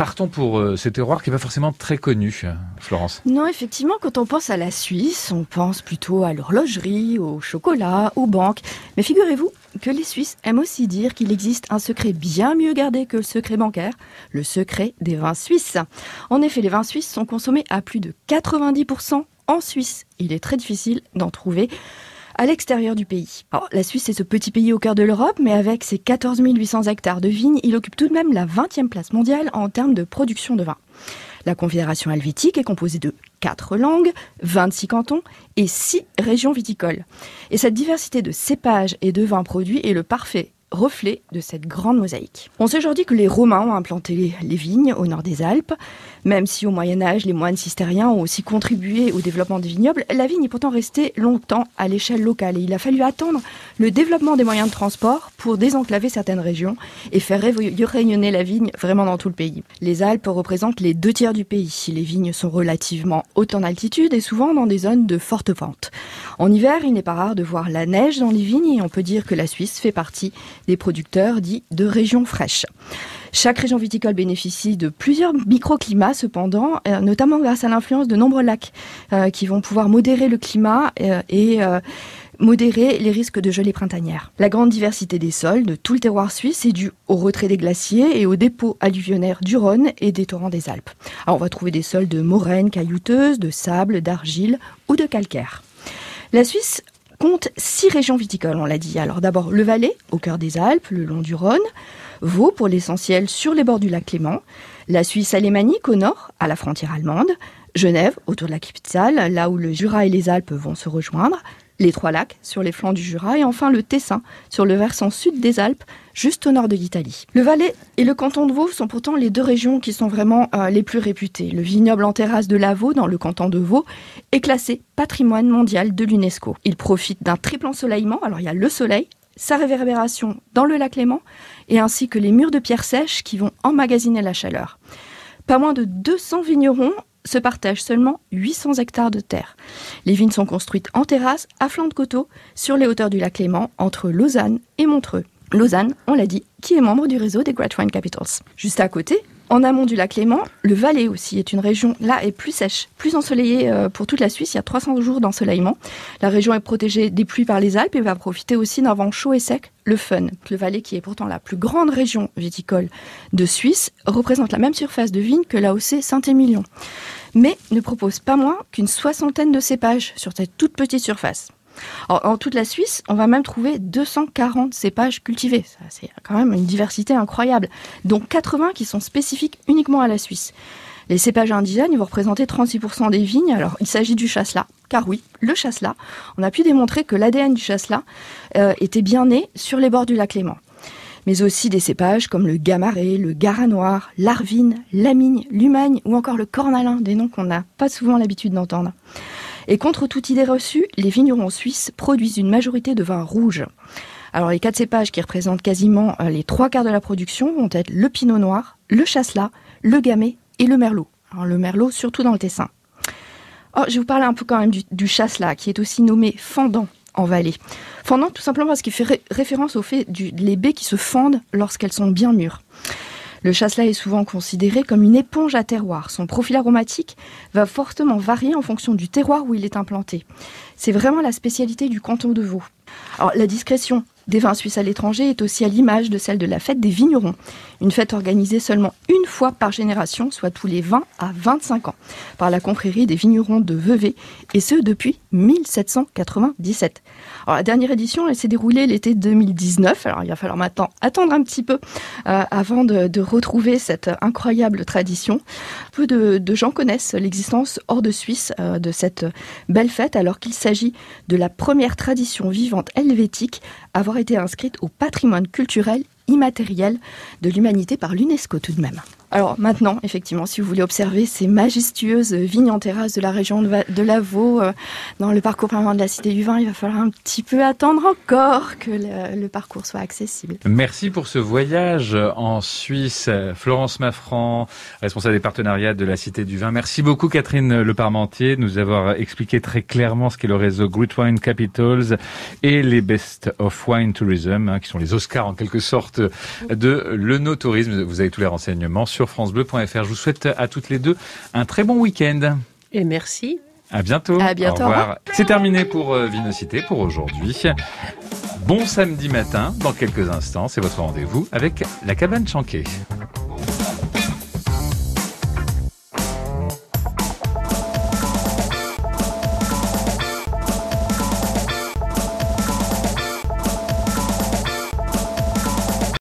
partons pour euh, ce terroir qui n'est pas forcément très connu, Florence. Non, effectivement, quand on pense à la Suisse, on pense plutôt à l'horlogerie, au chocolat, aux banques. Mais figurez-vous que les Suisses aiment aussi dire qu'il existe un secret bien mieux gardé que le secret bancaire, le secret des vins suisses. En effet, les vins suisses sont consommés à plus de 90% en Suisse. Il est très difficile d'en trouver à l'extérieur du pays. la Suisse est ce petit pays au cœur de l'Europe, mais avec ses 14 800 hectares de vignes, il occupe tout de même la 20e place mondiale en termes de production de vin. La Confédération helvétique est composée de 4 langues, 26 cantons et 6 régions viticoles. Et cette diversité de cépages et de vins produits est le parfait reflet de cette grande mosaïque. On sait aujourd'hui que les Romains ont implanté les vignes au nord des Alpes, même si au Moyen Âge les moines cistériens ont aussi contribué au développement des vignobles, la vigne est pourtant restée longtemps à l'échelle locale et il a fallu attendre le développement des moyens de transport pour désenclaver certaines régions et faire rayonner la vigne vraiment dans tout le pays. Les Alpes représentent les deux tiers du pays. Les vignes sont relativement hautes en altitude et souvent dans des zones de forte pente. En hiver, il n'est pas rare de voir la neige dans les vignes et on peut dire que la Suisse fait partie des producteurs dits de régions fraîches. Chaque région viticole bénéficie de plusieurs microclimats cependant, euh, notamment grâce à l'influence de nombreux lacs euh, qui vont pouvoir modérer le climat euh, et modérer les risques de gelée printanière. La grande diversité des sols de tout le terroir suisse est due au retrait des glaciers et aux dépôts alluvionnaires du Rhône et des torrents des Alpes. Alors on va trouver des sols de moraines caillouteuses, de sable, d'argile ou de calcaire. La Suisse compte six régions viticoles, on l'a dit. Alors d'abord le Valais, au cœur des Alpes, le long du Rhône, Vaud pour l'essentiel sur les bords du lac Léman, la Suisse alémanique au nord, à la frontière allemande, Genève autour de la capitale, là où le Jura et les Alpes vont se rejoindre, les Trois Lacs sur les flancs du Jura et enfin le Tessin sur le versant sud des Alpes, juste au nord de l'Italie. Le Valais et le canton de Vaud sont pourtant les deux régions qui sont vraiment euh, les plus réputées. Le vignoble en terrasse de Lavaux, dans le canton de Vaud, est classé patrimoine mondial de l'UNESCO. Il profite d'un triple ensoleillement. Alors il y a le soleil, sa réverbération dans le lac Léman et ainsi que les murs de pierre sèche qui vont emmagasiner la chaleur. Pas moins de 200 vignerons se partagent seulement 800 hectares de terre. Les vignes sont construites en terrasse, à flanc de coteau, sur les hauteurs du lac Léman, entre Lausanne et Montreux. Lausanne, on l'a dit, qui est membre du réseau des Great Wine Capitals. Juste à côté, en amont du lac Léman, le Valais aussi est une région, là, est plus sèche, plus ensoleillée euh, pour toute la Suisse. Il y a 300 jours d'ensoleillement. La région est protégée des pluies par les Alpes et va profiter aussi d'un vent chaud et sec, le Fun. Le Valais, qui est pourtant la plus grande région viticole de Suisse, représente la même surface de vignes que l'AOC Saint-Émilion, mais ne propose pas moins qu'une soixantaine de cépages sur cette toute petite surface en toute la Suisse, on va même trouver 240 cépages cultivés. C'est quand même une diversité incroyable, dont 80 qui sont spécifiques uniquement à la Suisse. Les cépages indigènes, vont représenter 36% des vignes. Alors, il s'agit du chasselas, car oui, le chasselas, on a pu démontrer que l'ADN du chasselas euh, était bien né sur les bords du lac Léman. Mais aussi des cépages comme le gamaré, le gara noir, l'arvine, l'amigne, l'humagne ou encore le cornalin, des noms qu'on n'a pas souvent l'habitude d'entendre. Et contre toute idée reçue, les vignerons suisses produisent une majorité de vins rouges. Alors les quatre cépages qui représentent quasiment euh, les trois quarts de la production vont être le pinot noir, le chasselas, le gamay et le merlot. Le merlot surtout dans le Tessin. Oh, je vais vous parler un peu quand même du, chasselas qui est aussi nommé fendant en vallée. Fendant tout simplement parce qu'il fait référence au fait du, les baies qui se fendent lorsqu'elles sont bien mûres. Le chasselas est souvent considéré comme une éponge à terroir. Son profil aromatique va fortement varier en fonction du terroir où il est implanté. C'est vraiment la spécialité du canton de Vaud. Alors, la discrétion des vins suisses à l'étranger est aussi à l'image de celle de la fête des vignerons. Une fête organisée seulement une fois par génération, soit tous les 20 à 25 ans, par la confrérie des vignerons de Vevey, et ce depuis 1797. Alors, la dernière édition, s'est déroulée l'été 2019, alors il va falloir maintenant attendre un petit peu euh, avant de, retrouver cette incroyable tradition. Peu de, gens connaissent l'existence hors de Suisse euh, de cette belle fête, alors qu'il s'agit de la première tradition vivante helvétique à avoir été inscrite au patrimoine culturel immatériel de l'humanité par l'UNESCO tout de même. Alors maintenant, effectivement, si vous voulez observer ces majestueuses vignes en terrasse de la région de Lavaux, euh, dans le parcours permanent de la Cité du Vin, il va falloir un petit peu attendre encore que le, parcours soit accessible. Merci pour ce voyage en Suisse. Florence Maffran, responsable des partenariats de la Cité du Vin. Merci beaucoup Catherine Leparmentier de nous avoir expliqué très clairement ce qu'est le réseau Great Wine Capitals et les Best of Wine Tourism, hein, qui sont les Oscars en quelque sorte de l'œnotourisme. Vous avez tous les renseignements sur sur francebleu.fr. Je vous souhaite à toutes les deux un très bon week-end. Et merci. À bientôt. À bientôt. Au revoir. C'est terminé pour euh, Vinocité pour aujourd'hui. Bon samedi matin, dans quelques instants, c'est votre rendez-vous avec la cabane chanquée.